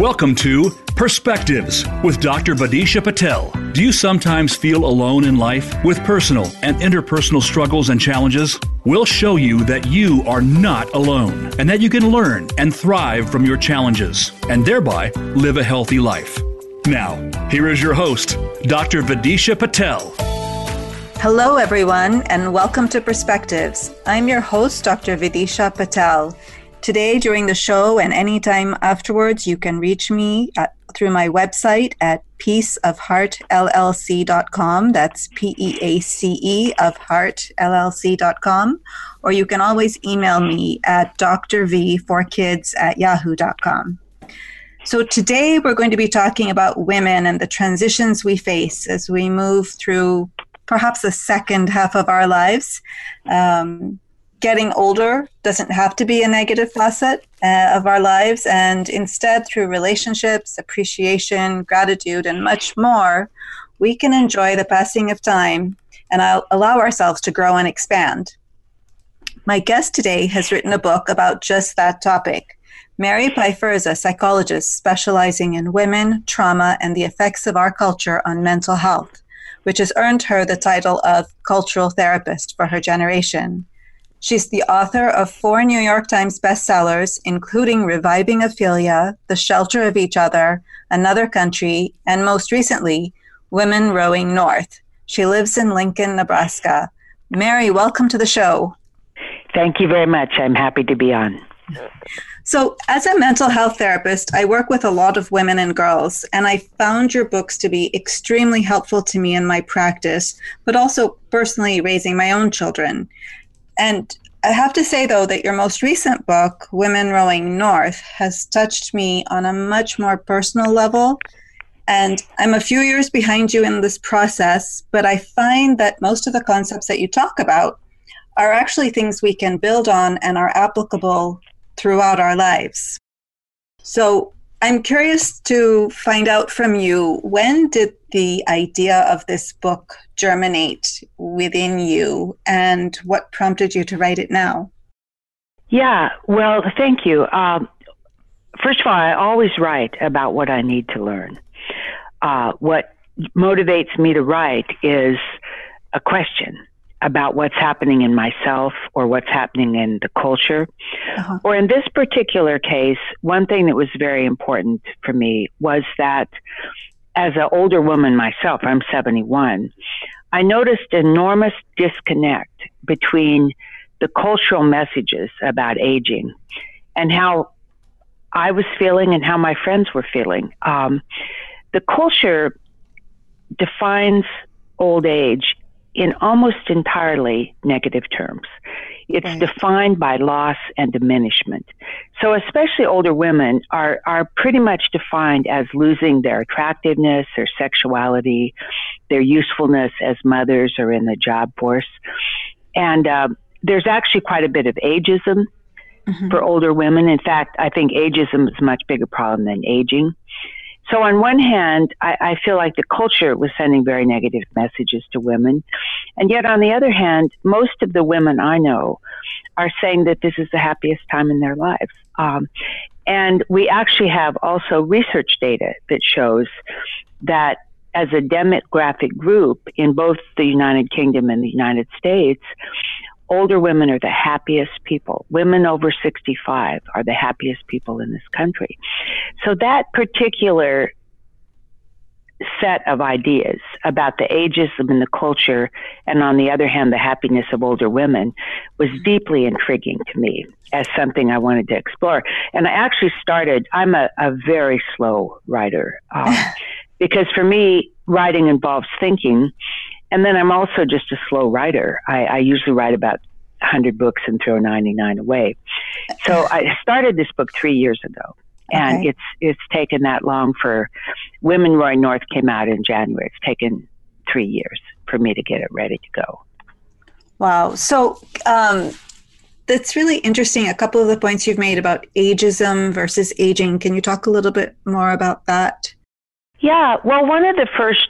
Welcome to Perspectives with Dr. Vidisha Patel. Do you sometimes feel alone in life with personal and interpersonal struggles and challenges? We'll show you that you are not alone and that you can learn and thrive from your challenges and thereby live a healthy life. Now, here is your host, Dr. Vidisha Patel. Hello, everyone, and welcome to Perspectives. I'm your host, Dr. Vidisha Patel. Today, during the show and anytime afterwards, you can reach me at, through my website at peaceofheartllc.com. That's P E A C E of heartllc.com. Or you can always email me at drv4kids at yahoo.com. So, today we're going to be talking about women and the transitions we face as we move through perhaps the second half of our lives. Um, getting older doesn't have to be a negative facet uh, of our lives, and instead, through relationships, appreciation, gratitude, and much more, we can enjoy the passing of time and allow ourselves to grow and expand. My guest today has written a book about just that topic. Mary Pipher is a psychologist specializing in women, trauma, and the effects of our culture on mental health, which has earned her the title of cultural therapist for her generation. She's the author of four New York Times bestsellers, including Reviving Ophelia, The Shelter of Each Other, Another Country, and most recently, Women Rowing North. She lives in Lincoln, Nebraska. Mary, welcome to the show. Thank you very much. I'm happy to be on. So, as a mental health therapist, I work with a lot of women and girls, and I found your books to be extremely helpful to me in my practice, but also personally raising my own children. And I have to say, though, that your most recent book, Women Rowing North, has touched me on a much more personal level. And I'm a few years behind you in this process, but I find that most of the concepts that you talk about are actually things we can build on and are applicable throughout our lives. So, I'm curious to find out from you when did the idea of this book germinate within you and what prompted you to write it now? Yeah, well, thank you. Um, first of all, I always write about what I need to learn. Uh, what motivates me to write is a question about what's happening in myself or what's happening in the culture. Uh-huh. Or in this particular case, one thing that was very important for me was that as an older woman myself, I'm 71, I noticed enormous disconnect between the cultural messages about aging and how I was feeling and how my friends were feeling. Um, the culture defines old age in almost entirely negative terms. It's right. defined by loss and diminishment. So especially older women are, are pretty much defined as losing their attractiveness, their sexuality, their usefulness as mothers or in the job force. And uh, there's actually quite a bit of ageism mm-hmm. for older women. In fact, I think ageism is a much bigger problem than aging. So on one hand, I, I feel like the culture was sending very negative messages to women. And yet on the other hand, most of the women I know are saying that this is the happiest time in their lives. Um, and we actually have also research data that shows that as a demographic group in both the United Kingdom and the United States, older women are the happiest people. Women over 65 are the happiest people in this country. So that particular set of ideas about the ageism in the culture and on the other hand the happiness of older women was deeply intriguing to me as something i wanted to explore and i actually started i'm a, a very slow writer um, because for me writing involves thinking and then I'm also just a slow writer. I, I usually write about 100 books and throw 99 away. So I started this book three years ago. And okay. it's it's taken that long for Women Rowing North came out in January. It's taken three years for me to get it ready to go. Wow. So um, that's really interesting. A couple of the points you've made about ageism versus aging. Can you talk a little bit more about that? Yeah. Well, one of the first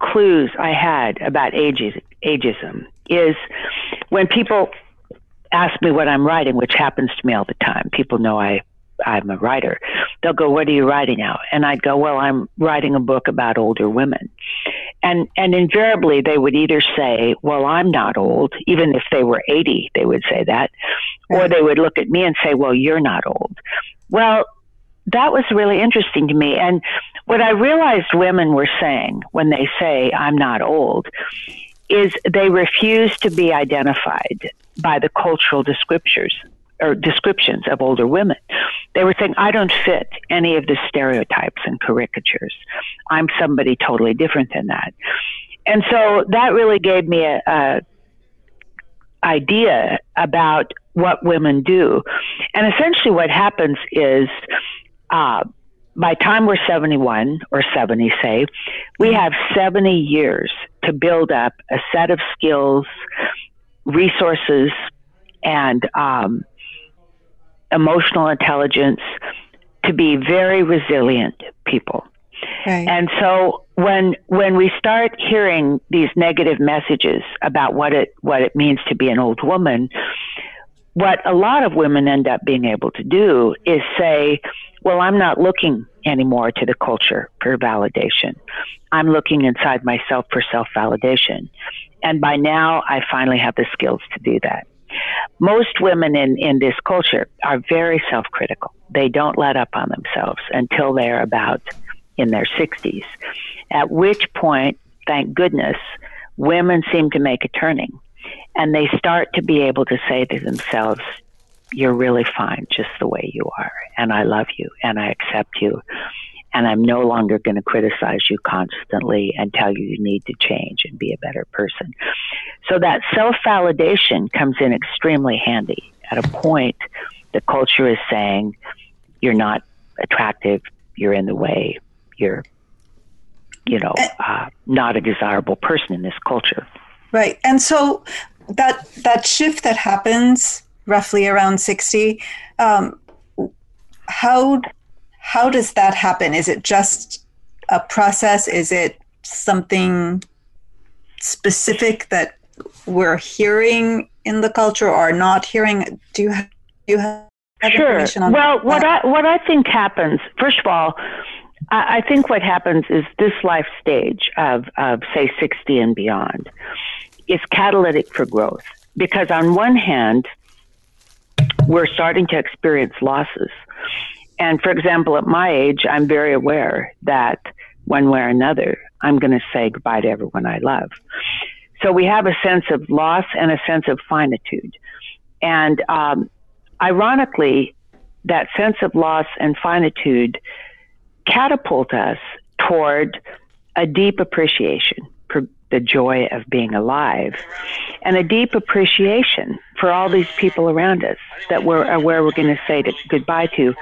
clues I had about ages, ageism is when people ask me what I'm writing, which happens to me all the time. People know I I'm a writer. they'll go, "What are you writing now?" And I'd go, "Well, I'm writing a book about older women." And and invariably they would either say, "Well, I'm not old," even if they were 80, they would say that, or they would look at me and say, "Well, you're not old." Well, that was really interesting to me. And what I realized women were saying when they say, I'm not old, is they refuse to be identified by the cultural descriptors or descriptions of older women. They were saying, I don't fit any of the stereotypes and caricatures. I'm somebody totally different than that. And so that really gave me a, a idea about what women do. And essentially what happens is uh, by time we're 71 or 70, say, we mm-hmm. have 70 years to build up a set of skills, resources, and um, emotional intelligence to be very resilient people. Right. And so when when we start hearing these negative messages about what it what it means to be an old woman, what a lot of women end up being able to do is say, well, I'm not looking anymore to the culture for validation. I'm looking inside myself for self validation. And by now, I finally have the skills to do that. Most women in, in this culture are very self critical. They don't let up on themselves until they're about in their 60s, at which point, thank goodness, women seem to make a turning and they start to be able to say to themselves, you're really fine just the way you are. And I love you and I accept you. And I'm no longer going to criticize you constantly and tell you you need to change and be a better person. So that self validation comes in extremely handy at a point the culture is saying you're not attractive, you're in the way, you're, you know, uh, not a desirable person in this culture. Right. And so that that shift that happens roughly around 60 um, how how does that happen? Is it just a process? Is it something specific that we're hearing in the culture or not hearing? Do you have, do you have sure. well what i what i think happens first of all I, I think what happens is this life stage of, of say 60 and beyond is catalytic for growth. Because on one hand we're starting to experience losses. And for example, at my age, I'm very aware that one way or another, I'm going to say goodbye to everyone I love. So we have a sense of loss and a sense of finitude. And um, ironically, that sense of loss and finitude catapult us toward a deep appreciation the joy of being alive and a deep appreciation for all these people around us that we're uh, aware we're going to say goodbye to.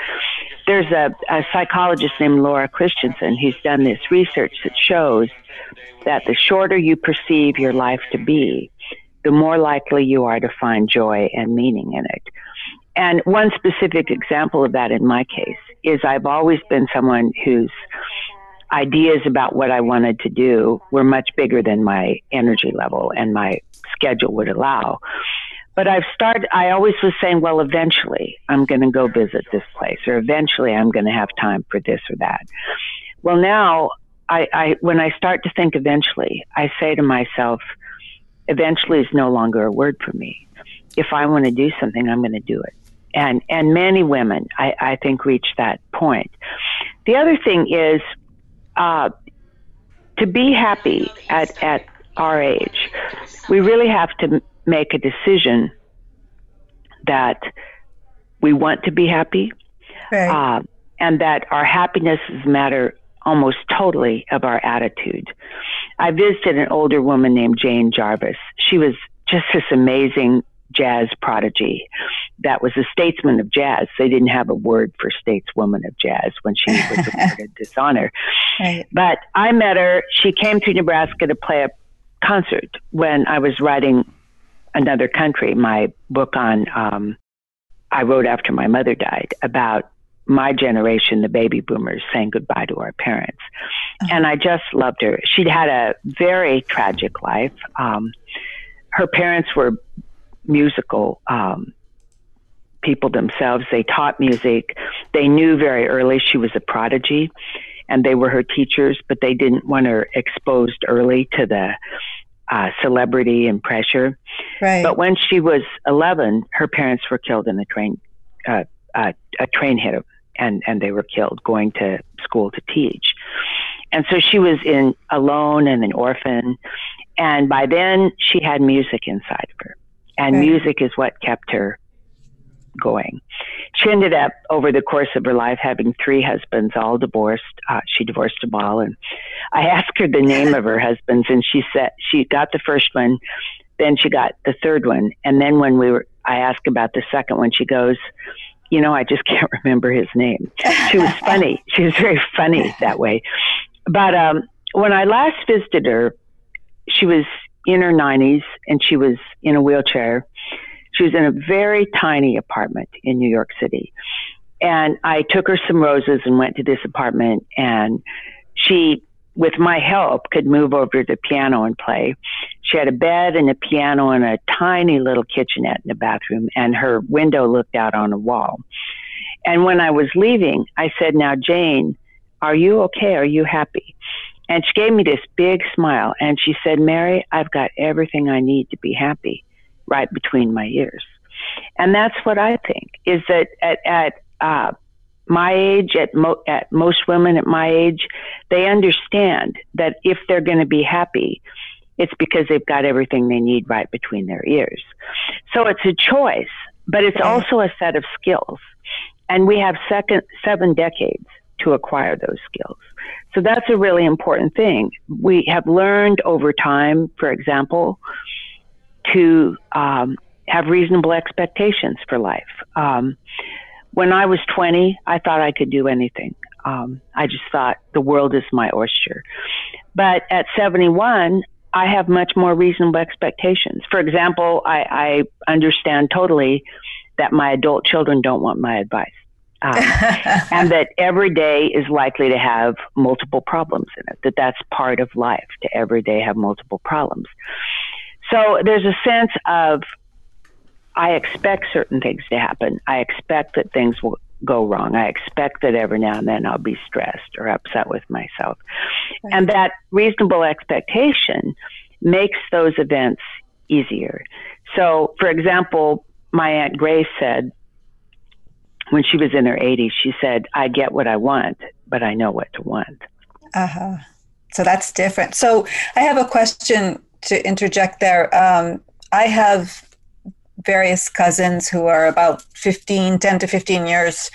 There's a, a psychologist named Laura Carstensen who's done this research that shows that the shorter you perceive your life to be, the more likely you are to find joy and meaning in it. And one specific example of that in my case is I've always been someone whose ideas about what I wanted to do were much bigger than my energy level and my schedule would allow. But I've started, I always was saying, well, eventually I'm going to go visit this place, or eventually I'm going to have time for this or that. Well, now I, I, when I start to think eventually, I say to myself, eventually is no longer a word for me. If I want to do something, I'm going to do it. And, and many women, I, I think, reach that point. The other thing is, uh, to be happy at, at our age, we really have to make a decision that we want to be happy right. uh, and that our happiness is a matter almost totally of our attitude. I visited an older woman named Jane Jarvis. She was just this amazing jazz prodigy that was a statesman of jazz. They didn't have a word for stateswoman of jazz when she was awarded this honor. Right. But I met her. She came to Nebraska to play a concert when I was writing Another Country, my book on, um, I wrote after my mother died about my generation, the baby boomers, saying goodbye to our parents. Uh-huh. And I just loved her. She'd had a very tragic life. Um, her parents were musical um, people themselves. They taught music. They knew very early she was a prodigy, and they were her teachers, but they didn't want her exposed early to the uh, celebrity and pressure. Right. But when she was 11, her parents were killed in a train. Uh, uh, a train hit them, and and they were killed going to school to teach. And so she was in alone and an orphan. And by then she had music inside of her. And right. music is what kept her going. She ended up over the course of her life having three husbands, all divorced. Uh, she divorced them all, and I asked her the name of her husbands, and she said she got the first one, then she got the third one, and then when we were, I asked about the second one. She goes, "You know, I just can't remember his name." She was funny. She was very funny that way. But um, when I last visited her, she was in her 90s and she was in a wheelchair. She was in a very tiny apartment in New York City. And I took her some roses and went to this apartment. And she, with my help, could move over to the piano and play. She had a bed and a piano and a tiny little kitchenette in the bathroom. And her window looked out on a wall. And when I was leaving, I said, Now, Jane, are you okay? Are you happy? And she gave me this big smile and she said, Mary, I've got everything I need to be happy right between my ears. And that's what I think is that at, at uh, my age, at, mo- at most women at my age, they understand that if they're going to be happy, it's because they've got everything they need right between their ears. So it's a choice, but it's also a set of skills. And we have second, seven decades to acquire those skills. So that's a really important thing. We have learned over time, for example, to um, have reasonable expectations for life. Um, when I was 20, I thought I could do anything. Um, I just thought the world is my oyster. But at 71, I have much more reasonable expectations. For example, I, I understand totally that my adult children don't want my advice um, and that every day is likely to have multiple problems in it. That that's part of life to every day have multiple problems. So there's a sense of I expect certain things to happen. I expect that things will go wrong. I expect that every now and then I'll be stressed or upset with myself. Right. And that reasonable expectation makes those events easier. So, for example, my Aunt Grace said, when she was in her 80s, she said, I get what I want, but I know what to want. Uh huh. So that's different. So I have a question to interject there. Um, I have various cousins who are about 15, 10 to 15 years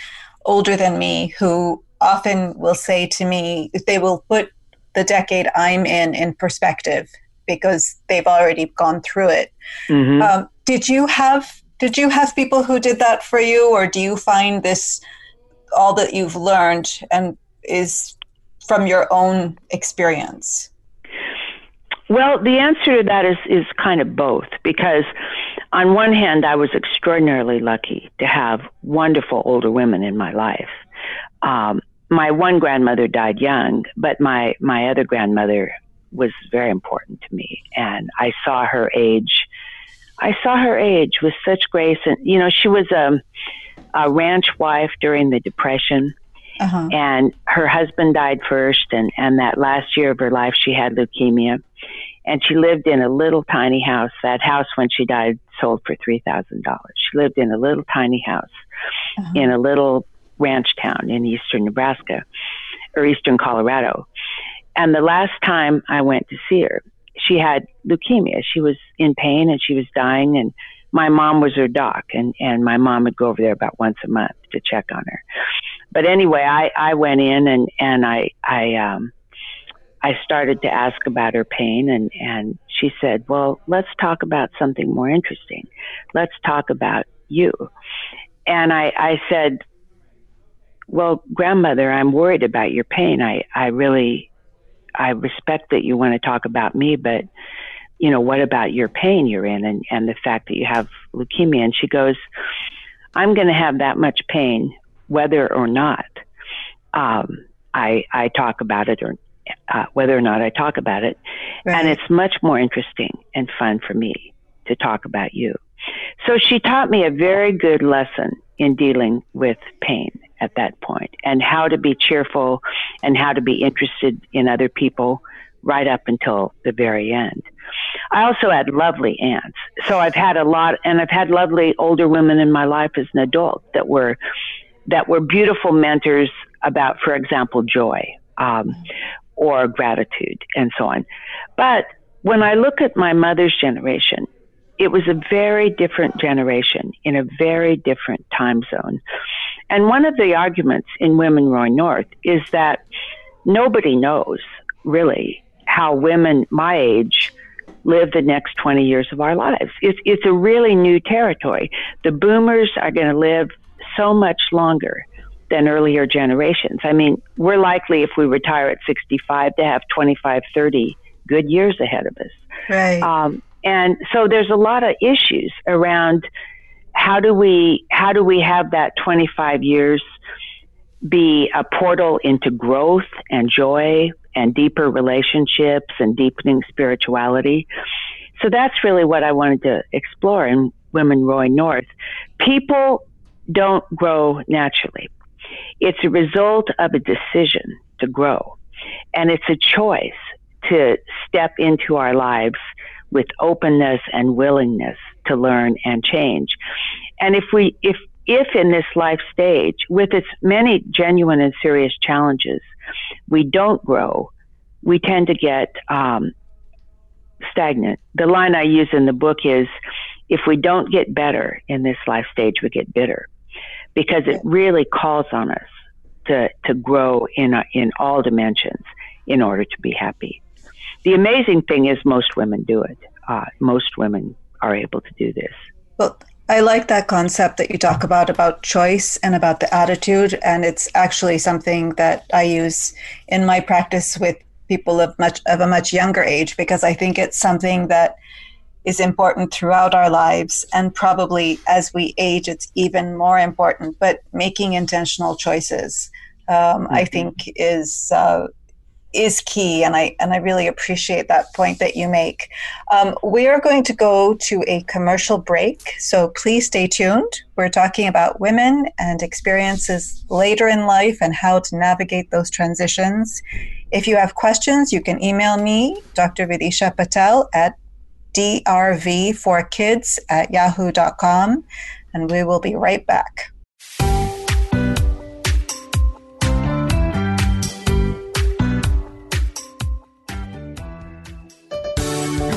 older than me who often will say to me, they will put the decade I'm in in perspective because they've already gone through it. Mm-hmm. Um, did you have did you have people who did that for you, or do you find this all that you've learned and is from your own experience? Well, the answer to that is is kind of both because on one hand I was extraordinarily lucky to have wonderful older women in my life. Um, my one grandmother died young, but my my other grandmother was very important to me and I saw her age I saw her age with such grace, and you know, she was a, a ranch wife during the Depression, uh-huh. and her husband died first, and and that last year of her life, she had leukemia, and she lived in a little tiny house. That house, when she died, sold for three thousand dollars. She lived in a little tiny house uh-huh. in a little ranch town in eastern Nebraska or eastern Colorado. And the last time I went to see her, she had leukemia. She was in pain and she was dying and my mom was her doc and, and my mom would go over there about once a month to check on her. But anyway, I, I went in and, and I, I, um, I started to ask about her pain and, and she said, well, let's talk about something more interesting. Let's talk about you. And I, I said, well, grandmother, I'm worried about your pain. I, I really, I respect that you want to talk about me, but you know, what about your pain you're in and, and the fact that you have leukemia? And she goes, I'm going to have that much pain, whether or not um, I, I talk about it or uh, whether or not I talk about it. Right. And it's much more interesting and fun for me to talk about you So she taught me a very good lesson in dealing with pain at that point and how to be cheerful and how to be interested in other people right up until the very end. I also had lovely aunts. So I've had a lot and I've had lovely older women in my life as an adult that were that were beautiful mentors about for example joy um, or gratitude and so on. But when I look at my mother's generation, it was a very different generation in a very different time zone. And one of the arguments in Women Rowing North is that nobody knows really how women my age live the next 20 years of our lives. It's, it's a really new territory. The boomers are going to live so much longer than earlier generations. I mean, we're likely, if we retire at 65, to have 25, 30 good years ahead of us. Right. Um, and so there's a lot of issues around how do we how do we have that 25 years be a portal into growth and joy and deeper relationships and deepening spirituality. So that's really what I wanted to explore in Women Rowing North. People don't grow naturally. It's a result of a decision to grow. And it's a choice to step into our lives with openness and willingness to learn and change. And if we, if, if in this life stage, with its many genuine and serious challenges, we don't grow, we tend to get um, stagnant. The line I use in the book is if we don't get better in this life stage, we get bitter because it really calls on us to, to grow in, a, in all dimensions in order to be happy. The amazing thing is, most women do it. Uh, most women are able to do this. Well, I like that concept that you talk about about choice and about the attitude, and it's actually something that I use in my practice with people of much of a much younger age because I think it's something that is important throughout our lives and probably as we age it's even more important but making intentional choices um, mm-hmm. i think is uh, is key, and I and I really appreciate that point that you make. Um, we are going to go to a commercial break, so please stay tuned. We're talking about women and experiences later in life and how to navigate those transitions. If you have questions, you can email me, Dr. Vidisha Patel, at drv4kids at yahoo.com, and we will be right back.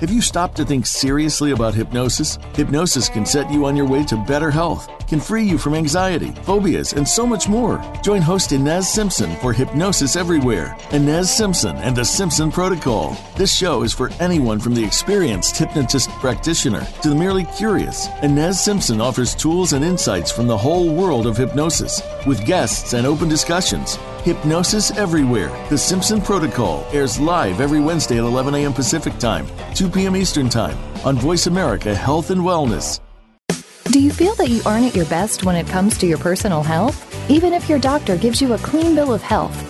Have you stopped to think seriously about hypnosis? Hypnosis can set you on your way to better health, can free you from anxiety, phobias, and so much more. Join host Ines Simpson for Hypnosis Everywhere. Ines Simpson and the Simpson Protocol. This show is for anyone from the experienced hypnotist practitioner to the merely curious. Ines Simpson offers tools and insights from the whole world of hypnosis with guests and open discussions. Hypnosis Everywhere. The Simpson Protocol airs live every Wednesday at 11 a.m. Pacific Time, 2 p.m. Eastern Time on Voice America Health and Wellness. Do you feel that you aren't at your best when it comes to your personal health? Even if your doctor gives you a clean bill of health,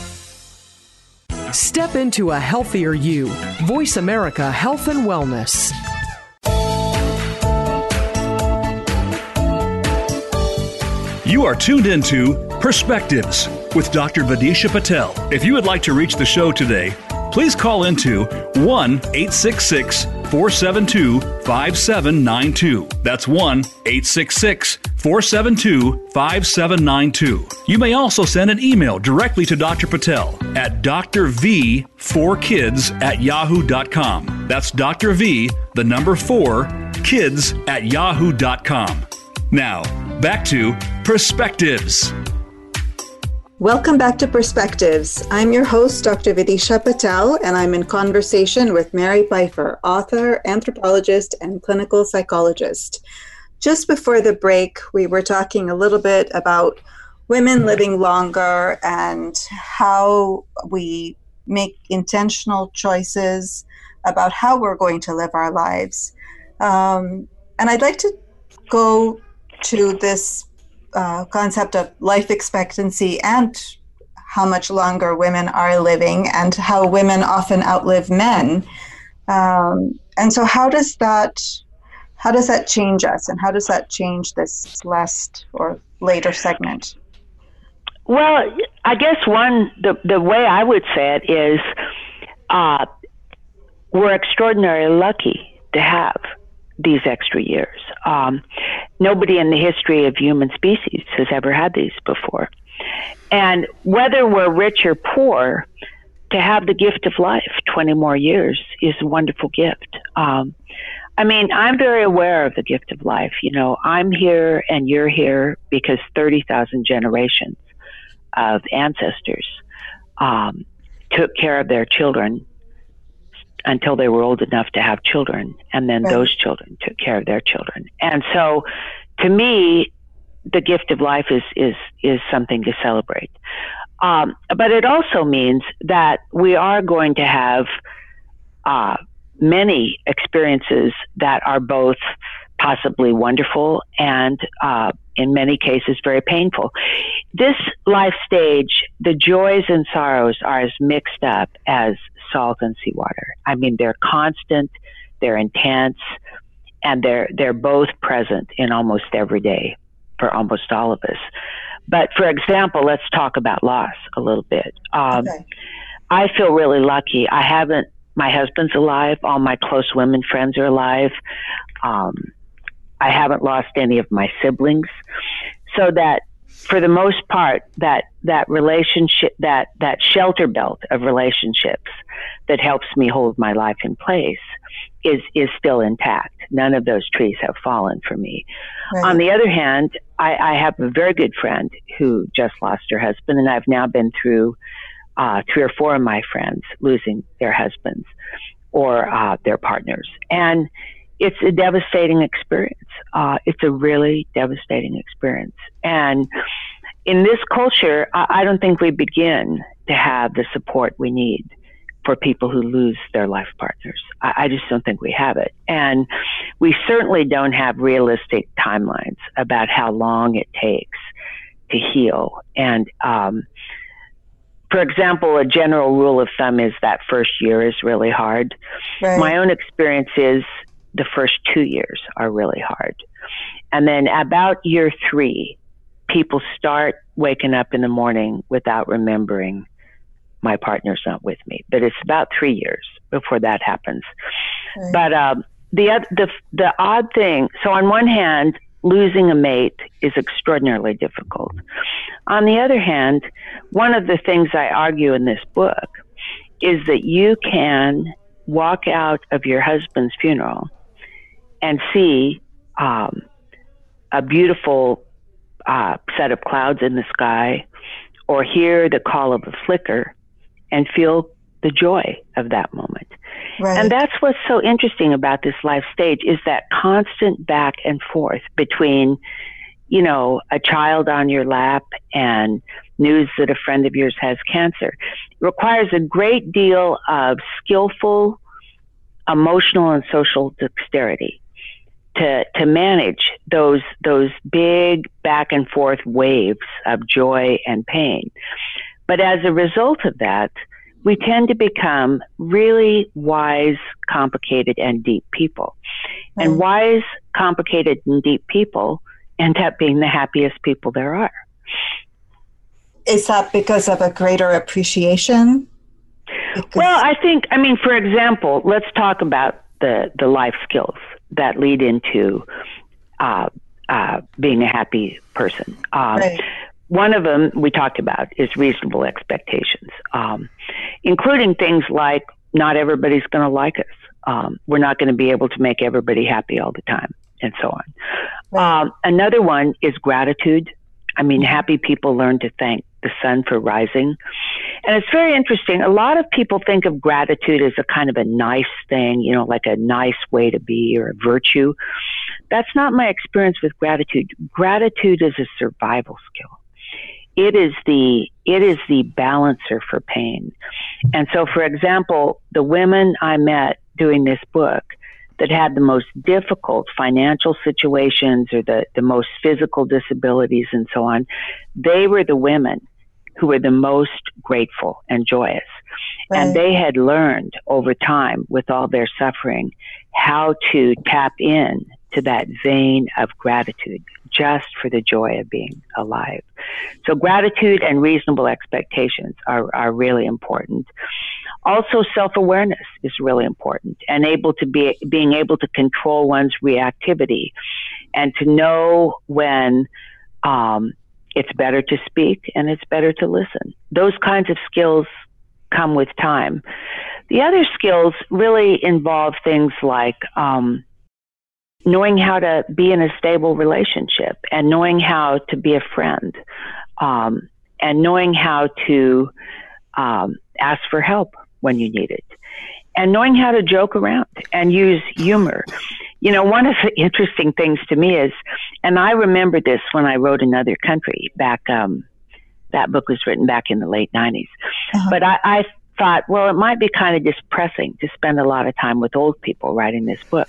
Step into a healthier you. Voice America Health and Wellness. You are tuned into Perspectives with Dr. Vidisha Patel. If you would like to reach the show today, please call into 1 866 472 5792. That's 1 866 472 5792. You may also send an email directly to Dr. Patel at drv4kids at yahoo.com. That's Dr. V, the number 4, kids at yahoo.com. Now, back to Perspectives. Welcome back to Perspectives. I'm your host, Dr. Vidisha Patel, and I'm in conversation with Mary Pipher, author, anthropologist, and clinical psychologist. Just before the break, we were talking a little bit about women living longer and how we make intentional choices about how we're going to live our lives. Um, and I'd like to go to this uh, concept of life expectancy and how much longer women are living and how women often outlive men. Um, and so, how does that how does that change us, and how does that change this last or later segment? Well, I guess one the the way I would say it is, uh, we're extraordinarily lucky to have these extra years. Um, nobody in the history of human species has ever had these before. And whether we're rich or poor, to have the gift of life 20 more years is a wonderful gift. Um, I mean, I'm very aware of the gift of life. You know, I'm here and you're here because 30,000 generations of ancestors um, took care of their children until they were old enough to have children, and then right. those children took care of their children. And so, to me, the gift of life is is is something to celebrate. Um, but it also means that we are going to have uh, many experiences that are both possibly wonderful and uh, in many cases very painful. This life stage, the joys and sorrows are as mixed up as salt and seawater. I mean, they're constant, they're intense, and they're they're both present in almost every day for almost all of us. But for example, let's talk about loss a little bit. Um, okay. I feel really lucky. I haven't. My husband's alive. All my close women friends are alive. Um, I haven't lost any of my siblings, so that for the most part, that that relationship, that that shelter belt of relationships that helps me hold my life in place is is still intact. None of those trees have fallen for me. Right. On the other hand, I, I, have a very good friend who just lost her husband, and I've now been through uh, three or four of my friends losing their husbands or uh, their partners, and it's a devastating experience. Uh, it's a really devastating experience, and in this culture, I, I don't think we begin to have the support we need for people who lose their life partners. I, I, just don't think we have it. And we certainly don't have realistic timelines about how long it takes to heal. And, um, for example, a general rule of thumb is that first year is really hard. Right. My own experience is the first two years are really hard. And then about year three, people start waking up in the morning without remembering my partner's not with me. But it's about three years before that happens. Right. But um, the the the odd thing. So on one hand, losing a mate is extraordinarily difficult. On the other hand, one of the things I argue in this book is that you can walk out of your husband's funeral and see um, a beautiful uh, set of clouds in the sky, or hear the call of a flicker, and feel the joy of that moment. Right. And that's what's so interesting about this life stage is that constant back and forth between, you know, a child on your lap and news that a friend of yours has cancer. It requires a great deal of skillful emotional and social dexterity to to manage those those big back and forth waves of joy and pain. But as a result of that, we tend to become really wise, complicated, and deep people. Mm. And wise, complicated, and deep people end up being the happiest people there are. Is that because of a greater appreciation Well, I think, I mean, for example, let's talk about the, the life skills that lead into uh, uh, being a happy person. Um, right. One of them we talked about is reasonable expectations, um, including things like not everybody's going to like us. Um, we're not going to be able to make everybody happy all the time, and so on. Right. Um, another one is gratitude. I mean, happy people learn to thank the sun for rising. And it's very interesting. A lot of people think of gratitude as a kind of a nice thing, you know, like a nice way to be or a virtue. That's not my experience with gratitude. Gratitude is a survival skill. It is the it is the balancer for pain. And so for example, the women I met doing this book that had the most difficult financial situations or the, the most physical disabilities and so on, they were the women who were the most grateful and joyous. Right. And they had learned over time with all their suffering how to tap in to that vein of gratitude just for the joy of being alive. So gratitude and reasonable expectations are, are really important. Also, self-awareness is really important and able to be, being able to control one's reactivity and to know when, um, it's better to speak and it's better to listen. Those kinds of skills come with time. The other skills really involve things like um, knowing how to be in a stable relationship and knowing how to be a friend um, and knowing how to um, ask for help when you need it and knowing how to joke around and use humor. You know, one of the interesting things to me is, and I remember this when I wrote Another Country back, um, that book was written back in the late 90s. Uh-huh. But I, I thought, well, it might be kind of depressing to spend a lot of time with old people writing this book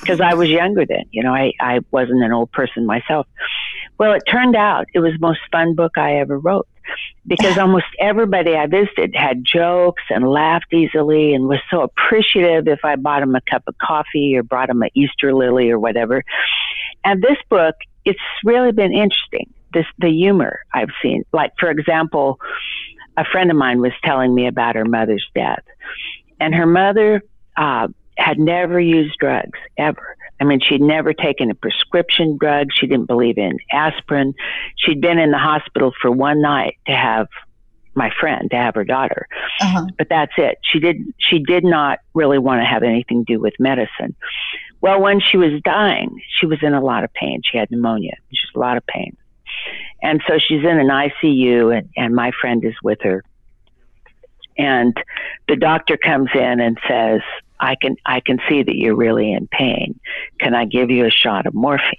because I was younger then. You know, I, I wasn't an old person myself. Well, it turned out it was the most fun book I ever wrote because almost everybody I visited had jokes and laughed easily and was so appreciative if I bought them a cup of coffee or brought them an Easter lily or whatever. And this book, it's really been interesting. This the humor I've seen. Like for example, a friend of mine was telling me about her mother's death, and her mother uh, had never used drugs ever. I mean, she'd never taken a prescription drug. She didn't believe in aspirin. She'd been in the hospital for one night to have my friend to have her daughter. Uh-huh. But that's it. She did she did not really want to have anything to do with medicine. Well, when she was dying, she was in a lot of pain. She had pneumonia. Just a lot of pain. And so she's in an ICU and, and my friend is with her. And the doctor comes in and says, I can I can see that you're really in pain. Can I give you a shot of morphine?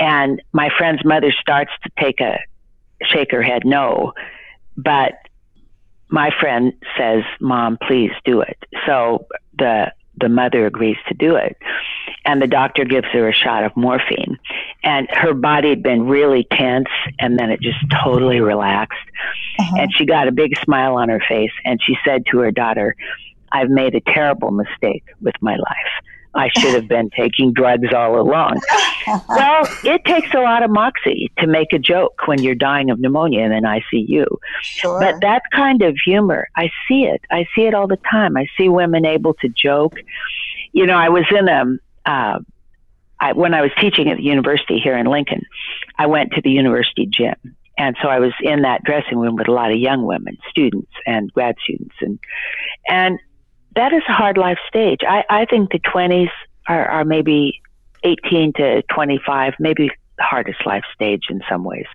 And my friend's mother starts to take a shake her head no, but my friend says, "Mom, please do it." So the the mother agrees to do it. And the doctor gives her a shot of morphine. And her body had been really tense, and then it just totally relaxed. Uh-huh. And she got a big smile on her face, and she said to her daughter, I've made a terrible mistake with my life. I should have been taking drugs all along. well, it takes a lot of moxie to make a joke when you're dying of pneumonia in an ICU. Sure. But that kind of humor, I see it. I see it all the time. I see women able to joke. You know, I was in a, uh, I, when I was teaching at the university here in Lincoln, I went to the university gym. And so I was in that dressing room with a lot of young women, students and grad students, and and that is a hard life stage. I, I think the 20s are, are maybe 18 to 25, maybe the hardest life stage in some ways.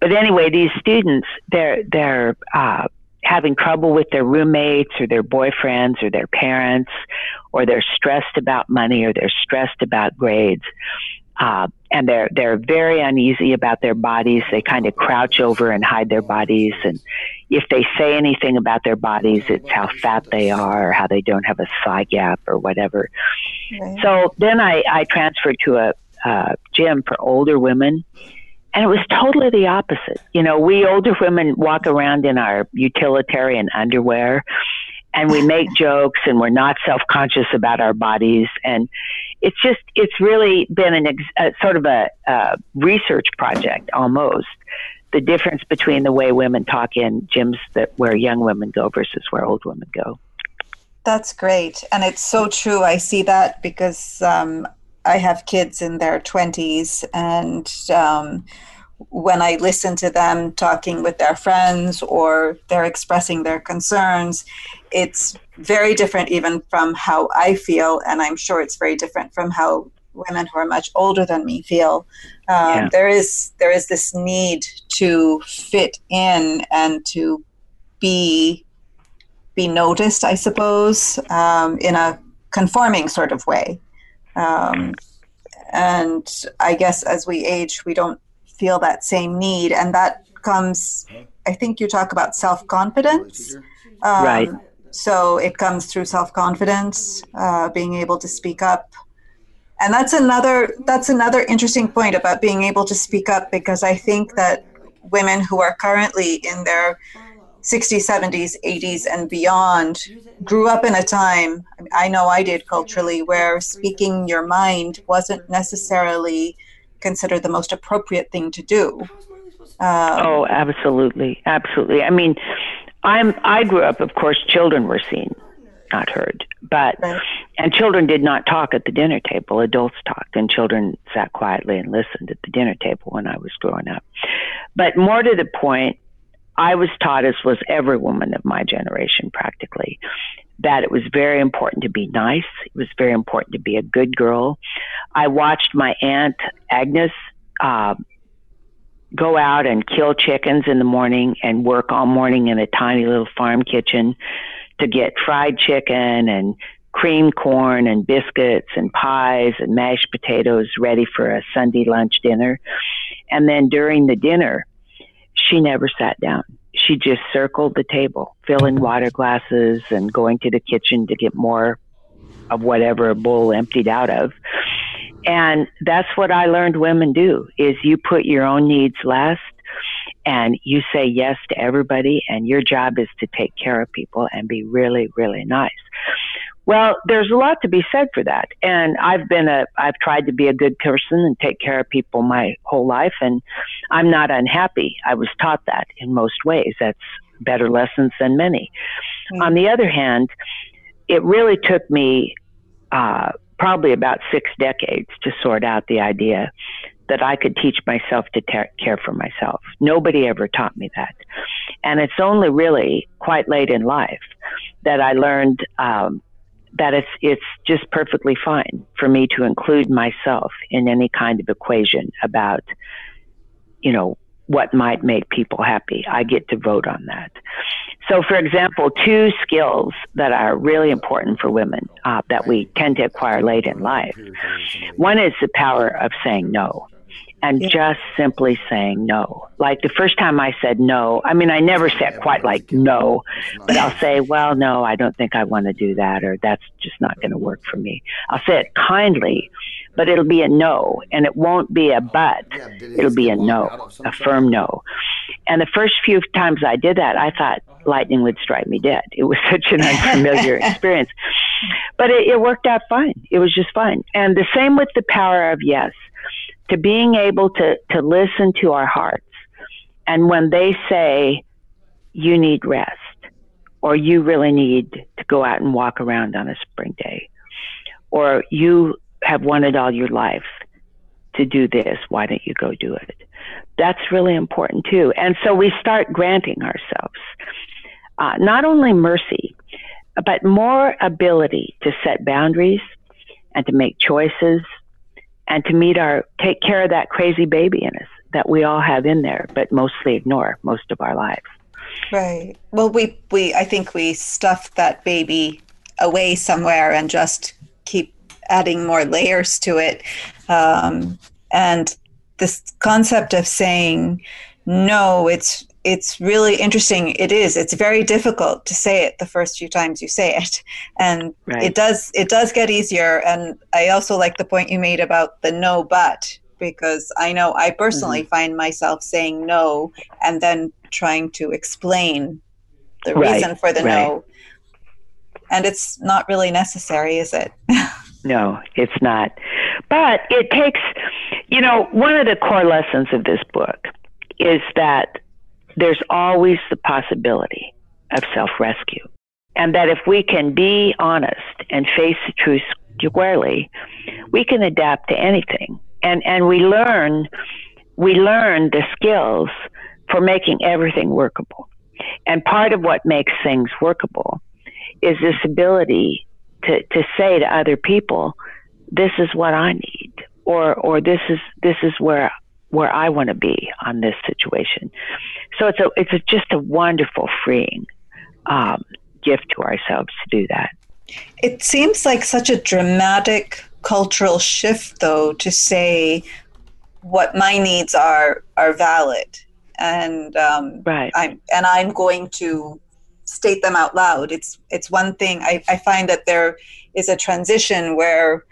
But anyway, these students, they're, they're, uh, having trouble with their roommates or their boyfriends or their parents, or they're stressed about money or they're stressed about grades. Uh, and they're they're very uneasy about their bodies. They kind of crouch over and hide their bodies, and if they say anything about their bodies, it's how fat they are or how they don't have a thigh gap or whatever. Right. So then I I transferred to a uh, gym for older women, and it was totally the opposite. You know, we older women walk around in our utilitarian underwear and we make jokes and we're not self-conscious about our bodies and it's just it's really been an ex- sort of a research project almost the difference between the way women talk in gyms that where young women go versus where old women go. That's great. And it's so true. I see that because um, I have kids in their 20s, and um, when I listen to them talking with their friends or they're expressing their concerns, it's very different even from how I feel. And I'm sure it's very different from how women who are much older than me feel. Um, yeah. There is there is this need to fit in and to be be noticed, I suppose, um, in a conforming sort of way. Um, and I guess as we age, we don't feel that same need, and that comes. I think you talk about self confidence. Um, right. So it comes through self confidence, uh, being able to speak up, and that's another that's another interesting point about being able to speak up because I think that women who are currently in their 60s, 70s, 80s, and beyond grew up in a time, I know I did culturally, where speaking your mind wasn't necessarily considered the most appropriate thing to do. Um, oh, absolutely. Absolutely. I mean, I'm, I grew up, of course, children were seen, not heard. But, right. and children did not talk at the dinner table. Adults talked, and children sat quietly and listened at the dinner table when I was growing up. But more to the point, I was taught, as was every woman of my generation practically, that it was very important to be nice. It was very important to be a good girl. I watched my aunt Agnes uh, go out and kill chickens in the morning and work all morning in a tiny little farm kitchen to get fried chicken and cream corn and biscuits and pies and mashed potatoes ready for a Sunday lunch dinner. And then during the dinner, she never sat down. She just circled the table, filling water glasses and going to the kitchen to get more of whatever a bowl emptied out of. And that's what I learned women do is you put your own needs last and you say yes to everybody and your job is to take care of people and be really really nice well, there's a lot to be said for that. And I've been a, I've tried to be a good person and take care of people my whole life. And I'm not unhappy. I was taught that in most ways. That's better lessons than many. Mm-hmm. On the other hand, it really took me uh, probably about six decades to sort out the idea that I could teach myself to ter- care for myself. Nobody ever taught me that. And it's only really quite late in life that I learned um, that it's it's just perfectly fine for me to include myself in any kind of equation about you know what might make people happy. I get to vote on that. So, for example, two skills that are really important for women uh, that we tend to acquire late in life. One is the power of saying no and yeah. just simply saying no. Like the first time I said no, I mean, I never said quite like no, but I'll say, well, no, I don't think I want to do that, or that's just not going to work for me. I'll say it kindly, but it'll be a no, and it won't be a but. It'll be a no, a firm no. And the first few times I did that, I thought lightning would strike me dead. It was such an unfamiliar experience. But it, it worked out fine. It was just fine. And the same with the power of yes to being able to, to listen to our hearts. And when they say, you need rest, or you really need to go out and walk around on a spring day, or you have wanted all your life to do this, why don't you go do it? That's really important too. And so we start granting ourselves uh, not only mercy, but more ability to set boundaries and to make choices and to meet our take care of that crazy baby in us that we all have in there, but mostly ignore most of our lives. Right. Well, we we I think we stuff that baby away somewhere and just keep adding more layers to it. Um, and this concept of saying no, it's it's really interesting. It is. It's very difficult to say it the first few times you say it, and right. it does. It does get easier. And I also like the point you made about the no but because I know I personally mm-hmm. find myself saying no and then trying to explain the right. reason for the right. no, and it's not really necessary, is it? no, it's not. But it takes. You know, one of the core lessons of this book is that there's always the possibility of self rescue. And that if we can be honest and face the truth squarely, we can adapt to anything. And, and we learn, we learn the skills for making everything workable. And part of what makes things workable is this ability to, to say to other people, this is what I need, or, or this is, this is where, where I want to be on this situation. So it's a, it's a, just a wonderful freeing, um, gift to ourselves to do that. It seems like such a dramatic cultural shift, though, to say what my needs are are valid, and um, right. I'm and I'm going to state them out loud. It's it's one thing I, I find that there is a transition where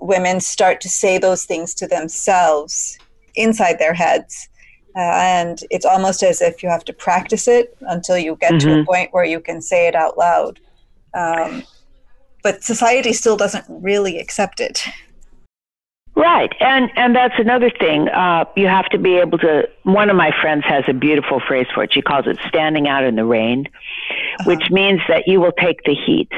women start to say those things to themselves inside their heads. Uh, and it's almost as if you have to practice it until you get mm-hmm. to a mm-hmm. point where you can say it out loud. Um, but society still doesn't really accept it. Right, and and that's another thing. Uh, you have to be able to. One of my friends has a beautiful phrase for it. She calls it "standing out in the rain," uh-huh. which means that you will take the heat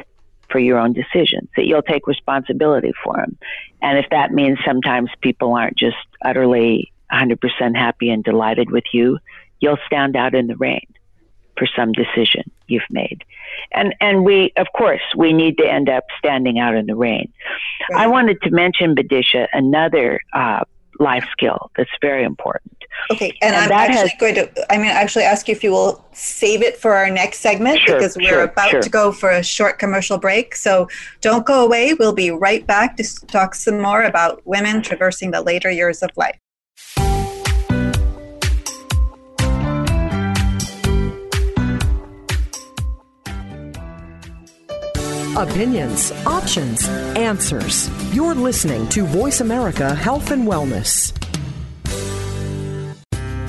for your own decisions. That you'll take responsibility for them, and if that means sometimes people aren't just utterly 100% happy and delighted with you, you'll stand out in the rain for some decision you've made. And and we of course we need to end up standing out in the rain. Right. I wanted to mention Vidisha another uh, life skill that's very important. Okay, and, and I'm actually has, going to I'm going to actually ask you if you will save it for our next segment sure, because we're sure, about sure. to go for a short commercial break. So don't go away. We'll be right back to talk some more about women traversing the later years of life. Opinions, options, answers. You're listening to Voice America Health and Wellness.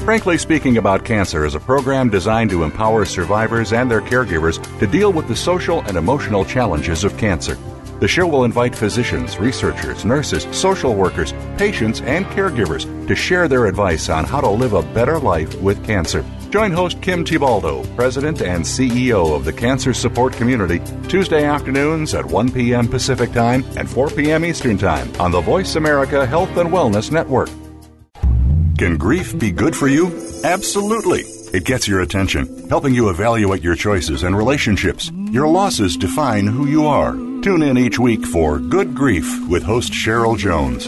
Frankly Speaking About Cancer is a program designed to empower survivors and their caregivers to deal with the social and emotional challenges of cancer. The show will invite physicians, researchers, nurses, social workers, patients, and caregivers to share their advice on how to live a better life with cancer. Join host Kim Thiboldeaux, President and CEO of the Cancer Support Community, Tuesday afternoons at 1 p.m. Pacific Time and 4 p.m. Eastern Time on the Voice America Health and Wellness Network. Can grief be good for you? Absolutely. It gets your attention, helping you evaluate your choices and relationships. Your losses define who you are. Tune in each week for Good Grief with host Cheryl Jones.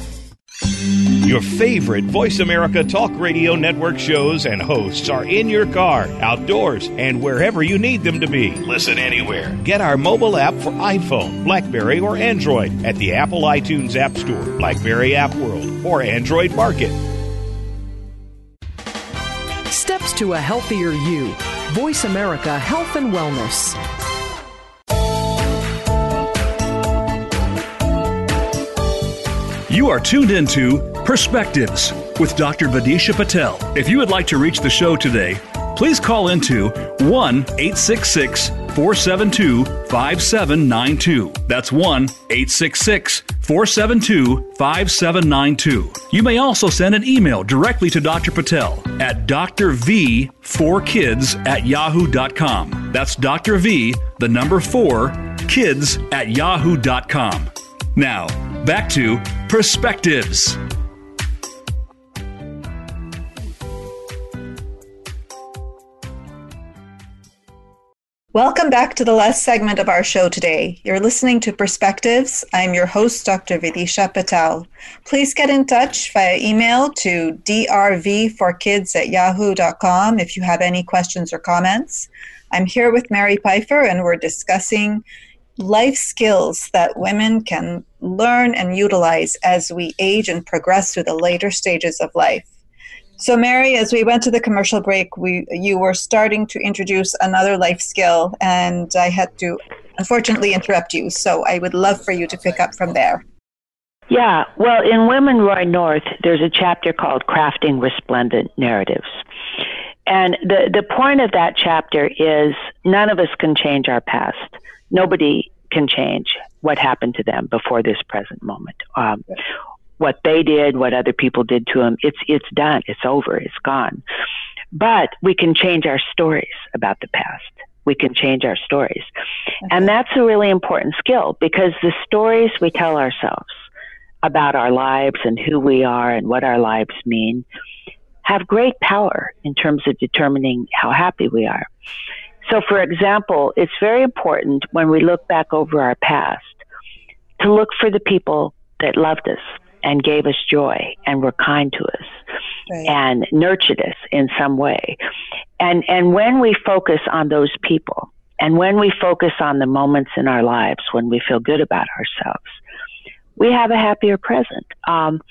Your favorite Voice America Talk Radio Network shows and hosts are in your car, outdoors, and wherever you need them to be. Listen anywhere. Get our mobile app for iPhone, Blackberry, or Android at the Apple iTunes App Store, Blackberry App World, or Android Market. Steps to a healthier you. Voice America Health and Wellness. You are tuned into Perspectives with Dr. Vidisha Patel. If you would like to reach the show today, please call into 1 866 472 5792. That's 1 866 472 5792. You may also send an email directly to Dr. Patel at drv4kids at yahoo.com. That's Dr. V, the number 4, kids at yahoo.com. Now, back to Perspectives. Welcome back to the last segment of our show today. You're listening to Perspectives. I'm your host, Dr. Vidisha Patel. Please get in touch via email to drv4kids at yahoo.com if you have any questions or comments. I'm here with Mary Pipher, and we're discussing life skills that women can learn and utilize as we age and progress through the later stages of life. So, Mary, as we went to the commercial break, we you were starting to introduce another life skill, and I had to unfortunately interrupt you. So I would love for you to pick up from there. Yeah, well, in Women Rowing North, there's a chapter called Crafting Resplendent Narratives. And the, the point of that chapter is none of us can change our past. Nobody can change what happened to them before this present moment. Um, what they did, what other people did to them, it's, it's done. It's over. It's gone. But we can change our stories about the past. We can change our stories. Okay. And that's a really important skill because the stories we tell ourselves about our lives and who we are and what our lives mean have great power in terms of determining how happy we are. So, for example, it's very important when we look back over our past to look for the people that loved us and gave us joy and were kind to us right. and nurtured us in some way. And, and when we focus on those people and when we focus on the moments in our lives when we feel good about ourselves, we have a happier present. Um,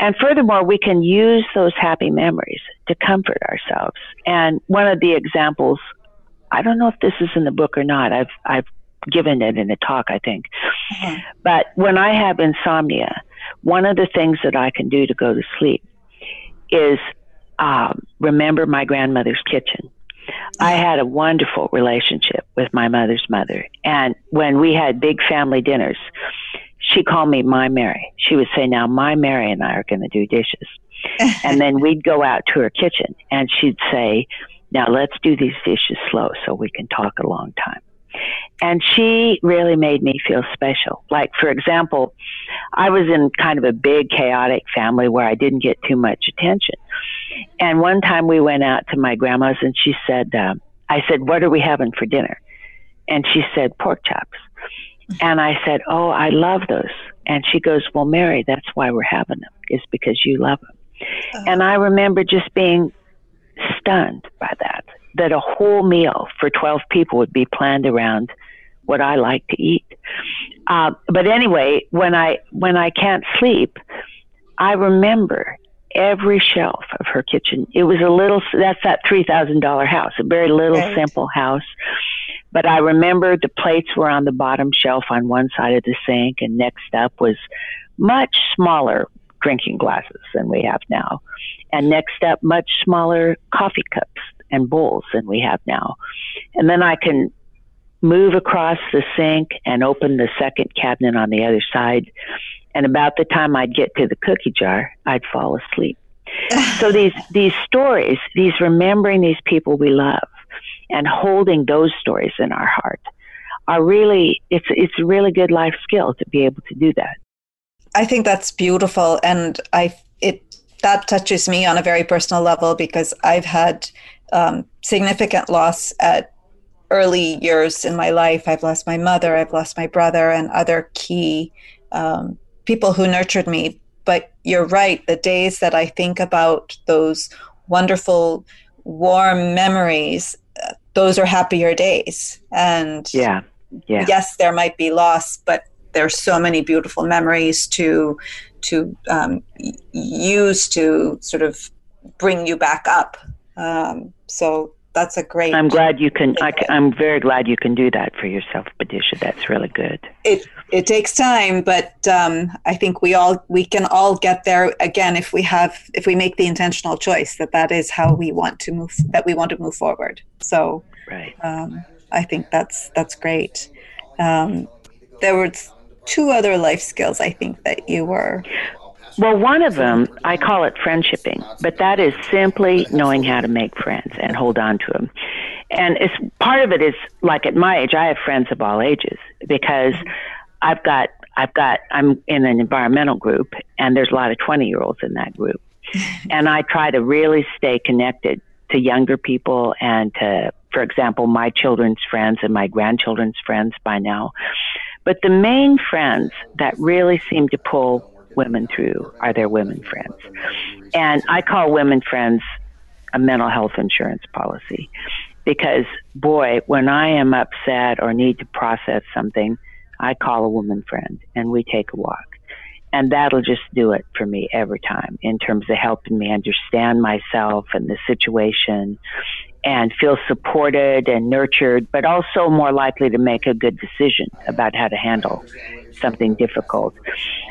and furthermore, we can use those happy memories to comfort ourselves. And one of the examples, I don't know if this is in the book or not. I've I've given it in a talk, I think. Mm-hmm. But when I have insomnia, one of the things that I can do to go to sleep is um, remember my grandmother's kitchen. I had a wonderful relationship with my mother's mother. And when we had big family dinners, she called me my Mary. She would say, Now, my Mary and I are going to do dishes. and then we'd go out to her kitchen and she'd say, Now, let's do these dishes slow so we can talk a long time. And she really made me feel special. Like, for example, I was in kind of a big, chaotic family where I didn't get too much attention. And one time we went out to my grandma's and she said, uh, I said, What are we having for dinner? And she said, Pork chops. And I said, Oh, I love those. And she goes, Well, Mary, that's why we're having them, is because you love them. Uh-huh. And I remember just being stunned by that, that a whole meal for 12 people would be planned around what I like to eat. Uh, but anyway, when I when I can't sleep, I remember every shelf of her kitchen. It was a little. That's that three thousand dollar house, a very little right. simple house. But I remember the plates were on the bottom shelf on one side of the sink, and next up was much smaller drinking glasses than we have now. And next up, much smaller coffee cups and bowls than we have now. And then I can move across the sink and open the second cabinet on the other side. And about the time I'd get to the cookie jar, I'd fall asleep. so these these stories, these remembering these people we love, and holding those stories in our heart are really it's it's a really good life skill to be able to do that. I think that's beautiful and I it that touches me on a very personal level because I've had um, significant loss at early years in my life. I've lost my mother, I've lost my brother, and other key um, people who nurtured me. But you're right, the days that I think about those wonderful, warm memories those are happier days. And yeah, yeah. yes, there might be loss, but there's so many beautiful memories to to um, use to sort of bring you back up. Um, so that's a great. I'm glad you can. I, am very glad you can do that for yourself, Vidisha. That's really good. It it takes time, but um, I think we all we can all get there again if we have if we make the intentional choice that that is how we want to move that we want to move forward. So right. Um, I think that's that's great. Um, there were two other life skills I think that you were well, one of them, I call it friendshipping, but that is simply knowing how to make friends and hold on to them. And it's part of it is like at my age, I have friends of all ages because I've got, I've got, I'm in an environmental group and there's a lot of 20 year olds in that group. and I try to really stay connected to younger people and to, for example, my children's friends and my grandchildren's friends by now. But the main friends that really seem to pull women through are their women friends. And I call women friends a mental health insurance policy because, boy, when I am upset or need to process something, I call a woman friend and we take a walk. And that'll just do it for me every time in terms of helping me understand myself and the situation and feel supported and nurtured, but also more likely to make a good decision about how to handle something difficult.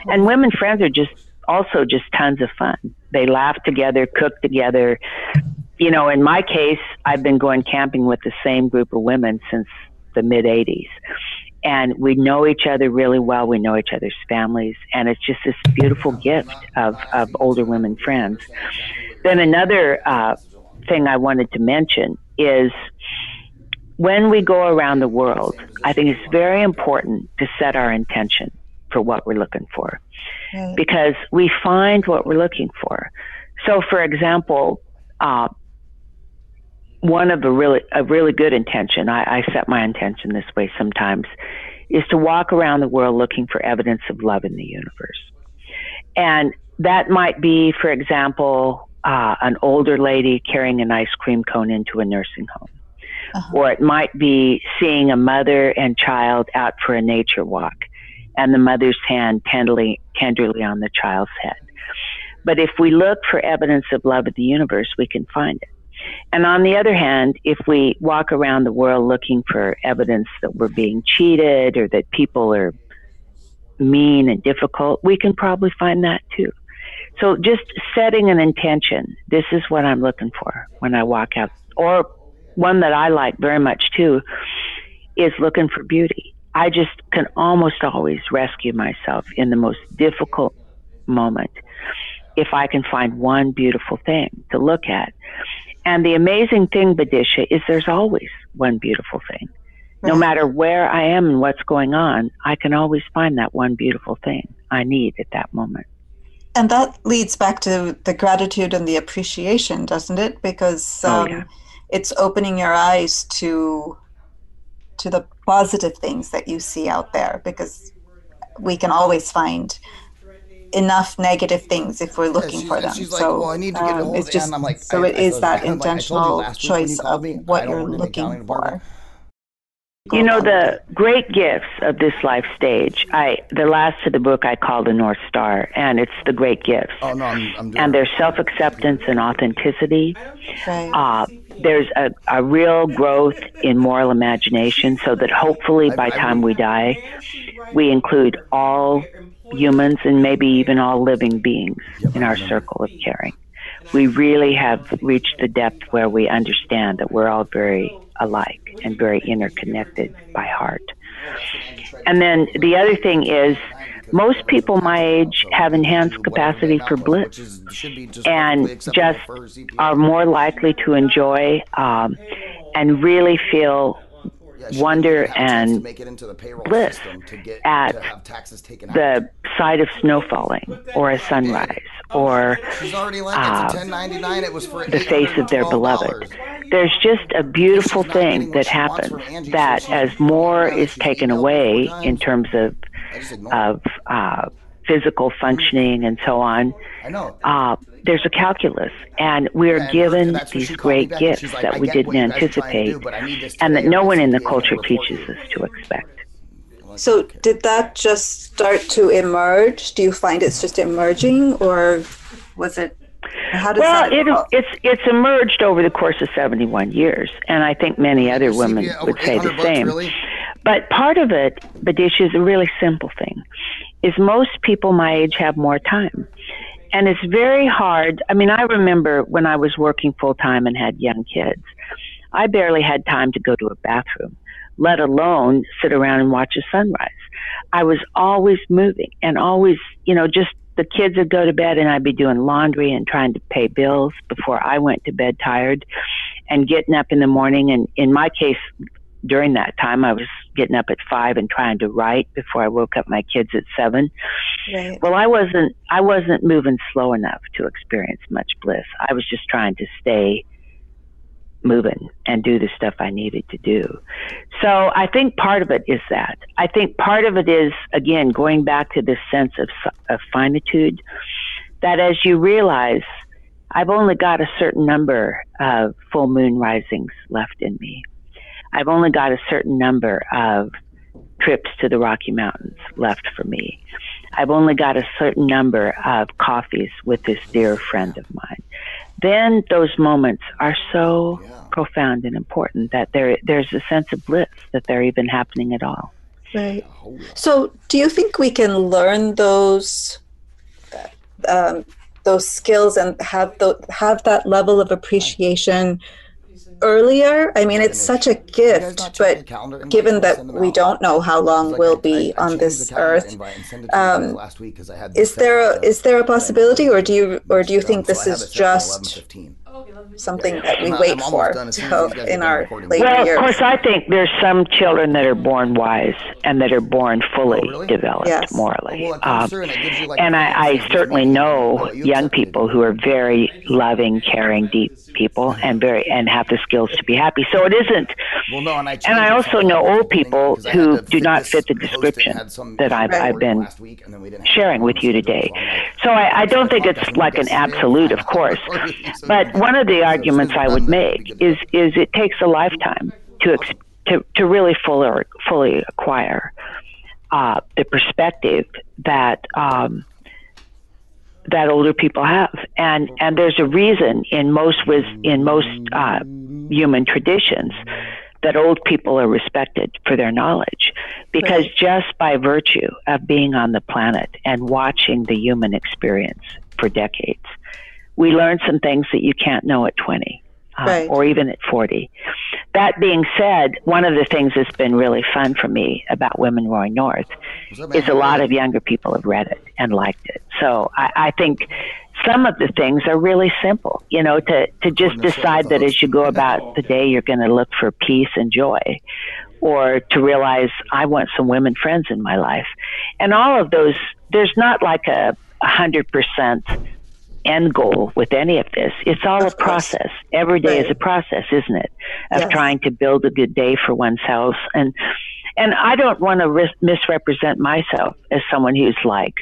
And women friends are just also just tons of fun. They laugh together, cook together. You know, in my case, I've been going camping with the same group of women since the mid 80s. And we know each other really well. We know each other's families. And it's just this beautiful gift of, of older women friends. Then another uh, thing I wanted to mention is when we go around the world, I think it's very important to set our intention for what we're looking for right. because we find what we're looking for. So, for example, uh, one of a really a really good intention, I, I set my intention this way sometimes, is to walk around the world looking for evidence of love in the universe. And that might be, for example, uh, an older lady carrying an ice cream cone into a nursing home. Uh-huh. Or it might be seeing a mother and child out for a nature walk and the mother's hand tenderly, tenderly on the child's head. But if we look for evidence of love of the universe, we can find it. And on the other hand, if we walk around the world looking for evidence that we're being cheated or that people are mean and difficult, we can probably find that too. So just setting an intention, this is what I'm looking for when I walk out. Or one that I like very much too is looking for beauty. I just can almost always rescue myself in the most difficult moment if I can find one beautiful thing to look at. And the amazing thing, Vidisha, is there's always one beautiful thing. No matter where I am and what's going on, I can always find that one beautiful thing I need at that moment. And that leads back to the gratitude and the appreciation, doesn't it? Because um, oh, yeah. It's opening your eyes to to the positive things that you see out there because we can always find enough negative things if we're looking yeah, for them. So well, I need to get um, it's just, I'm like, so I, it is that intentional like, choice of what you're looking for. You know the great gifts of this life stage. I the last of the book I call the North Star, and it's the great gifts. Oh no, I'm, I'm and there's self acceptance and authenticity. Right. Uh, there's a, a real growth in moral imagination, so that hopefully by time we die, we include all humans and maybe even all living beings in our circle of caring. We really have reached the depth where we understand that we're all very alike and very interconnected by heart. And then the other thing is, most people my age have enhanced capacity for bliss and just are more likely to enjoy um, and really feel wonder and bliss at the sight of snow falling or a sunrise or uh, the face of their beloved. There's just a beautiful thing that happens that as more is taken away in terms of of uh, physical functioning and so on, uh, there's a calculus, and we're yeah, given these great gifts like, that we didn't anticipate, do, and that no one in the culture teaches us to expect. So, did that just start to emerge? Do you find it's just emerging, or was it? How does well, that it, it's it's emerged over the course of 71 years, and I think many other women would say the same. Really? But part of it, Vidish, is a really simple thing. Is most people my age have more time and it's very hard. I mean, I remember when I was working full time and had young kids, I barely had time to go to a bathroom, let alone sit around and watch a sunrise. I was always moving and always, you know, just the kids would go to bed and I'd be doing laundry and trying to pay bills before I went to bed tired and getting up in the morning. And in my case, during that time, I was getting up at five and trying to write before I woke up my kids at seven. Right. Well, I wasn't, I wasn't moving slow enough to experience much bliss. I was just trying to stay moving and do the stuff I needed to do. So I think part of it is that. I think part of it is, again, going back to this sense of, of finitude, that as you realize, I've only got a certain number of full moon risings left in me. I've only got a certain number of trips to the Rocky Mountains left for me. I've only got a certain number of coffees with this dear friend of mine. then those moments are so yeah. profound and important that there there's a sense of bliss that they're even happening at all. Right. So, do you think we can learn those um, those skills and have the, have that level of appreciation earlier. I mean, it's such a gift, but given that we don't know how long we'll be on this earth, um, is there a, is there a possibility, or do you or do you think this is just something that we wait for to in our later well, years. of course, I think there's some children that are born wise and that are born fully oh, really? developed yes. morally. Well, um, and I, I certainly know young people who are very loving, caring, deep people and very and have the skills to be happy. So it isn't. Well, no, and, I and I also know old people who do not fit the description that I've, I've been sharing with you today. So I, I don't think it's like an absolute, of course. But one of the arguments I would make is is it takes a lifetime to to to really fully fully acquire uh, the perspective that. Um, that older people have, and and there's a reason in most with in most uh, human traditions that old people are respected for their knowledge, because right. just by virtue of being on the planet and watching the human experience for decades, we learn some things that you can't know at 20 uh, right. or even at 40. That being said, one of the things that's been really fun for me about Women Rowing North is a lot of younger people have read it and liked it. So I, I think some of the things are really simple, you know, to, to just decide that as you go about the day, you're going to look for peace and joy or to realize I want some women friends in my life. And all of those, there's not like a hundred percent end goal with any of this. It's all of a process. Every day right. is a process, isn't it? Of yes. trying to build a good day for oneself. And and I don't want to ris- misrepresent myself as someone who's like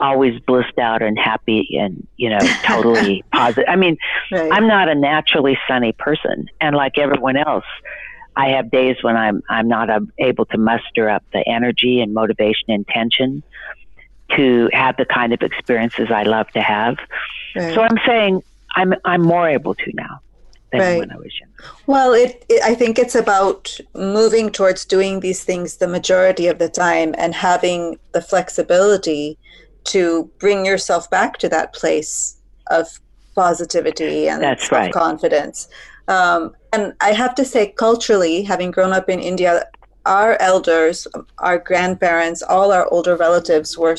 always blissed out and happy and you know totally positive. I mean, right. I'm not a naturally sunny person, and like everyone else. I have days when I'm I'm not able to muster up the energy and motivation and intention to have the kind of experiences I love to have. Right. So I'm saying I'm I'm more able to now than right. when I was young. Well, it, it, I think it's about moving towards doing these things the majority of the time and having the flexibility to bring yourself back to that place of positivity and That's right. confidence. Um, and I have to say, culturally, having grown up in India, our elders, our grandparents, all our older relatives were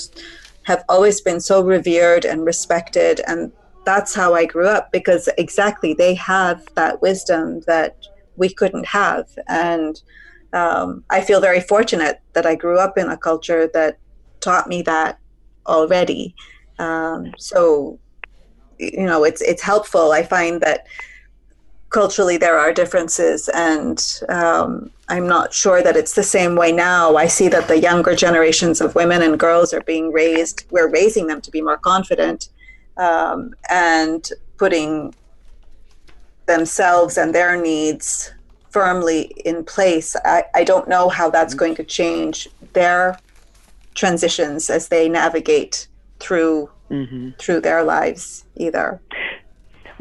have always been so revered and respected and that's how I grew up because exactly they have that wisdom that we couldn't have and um, I feel very fortunate that I grew up in a culture that taught me that already. Um, so, you know, it's it's helpful. I find that culturally there are differences and um, i'm not sure that it's the same way now. I see that the younger generations of women and girls are being raised we're raising them to be more confident um, and putting themselves and their needs firmly in place. I, I don't know how that's going to change their transitions as they navigate through mm-hmm. through their lives either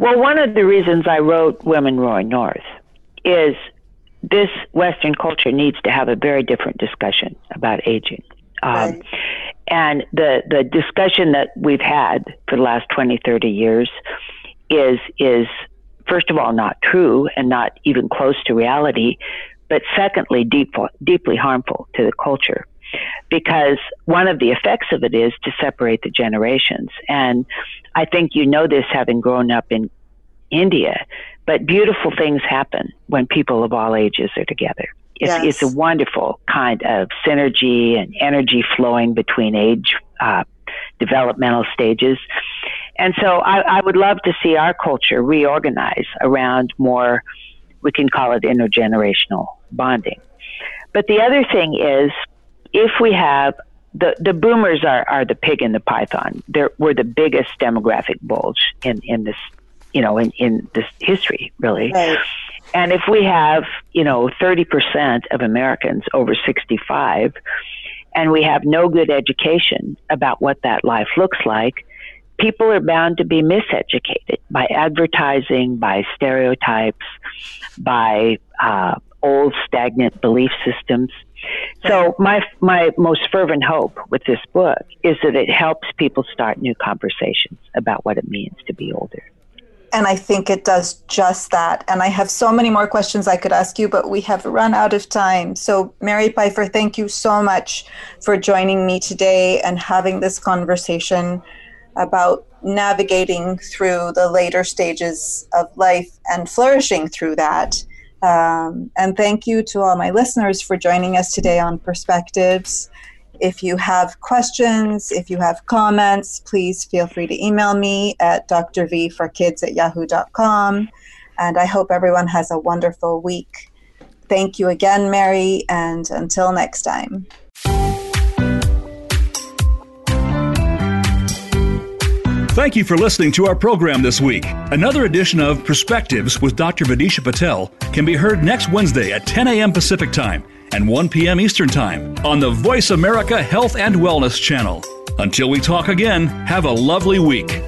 well, one of the reasons I wrote Women Rowing North is this Western culture needs to have a very different discussion about aging. Um, right. And the, the discussion that we've had for the last 20, 30 years is, is, first of all, not true and not even close to reality, but secondly, deep, deeply harmful to the culture because one of the effects of it is to separate the generations. And I think you know this having grown up in India, but beautiful things happen when people of all ages are together. It's, yes. it's a wonderful kind of synergy and energy flowing between age uh, developmental stages. And so I, I would love to see our culture reorganize around more, we can call it intergenerational bonding. But the other thing is if we have the, the boomers are, are the pig and the python. They're, we're the biggest demographic bulge in, in this, you know, in, in this history, really. Right. And if we have, you know, 30% of Americans over 65, and we have no good education about what that life looks like, people are bound to be miseducated by advertising, by stereotypes, by uh, old stagnant belief systems. So my my most fervent hope with this book is that it helps people start new conversations about what it means to be older. And I think it does just that. And I have so many more questions I could ask you, but we have run out of time. So, Mary Pipher, thank you so much for joining me today and having this conversation about navigating through the later stages of life and flourishing through that. Um, and thank you to all my listeners for joining us today on Perspectives. If you have questions, if you have comments, please feel free to email me at drvforkids at yahoo.com. And I hope everyone has a wonderful week. Thank you again, Mary, and until next time. Thank you for listening to our program this week. Another edition of Perspectives with Dr. Vidisha Patel can be heard next Wednesday at 10 a.m. Pacific Time and 1 p.m. Eastern Time on the Voice America Health and Wellness channel. Until we talk again, have a lovely week.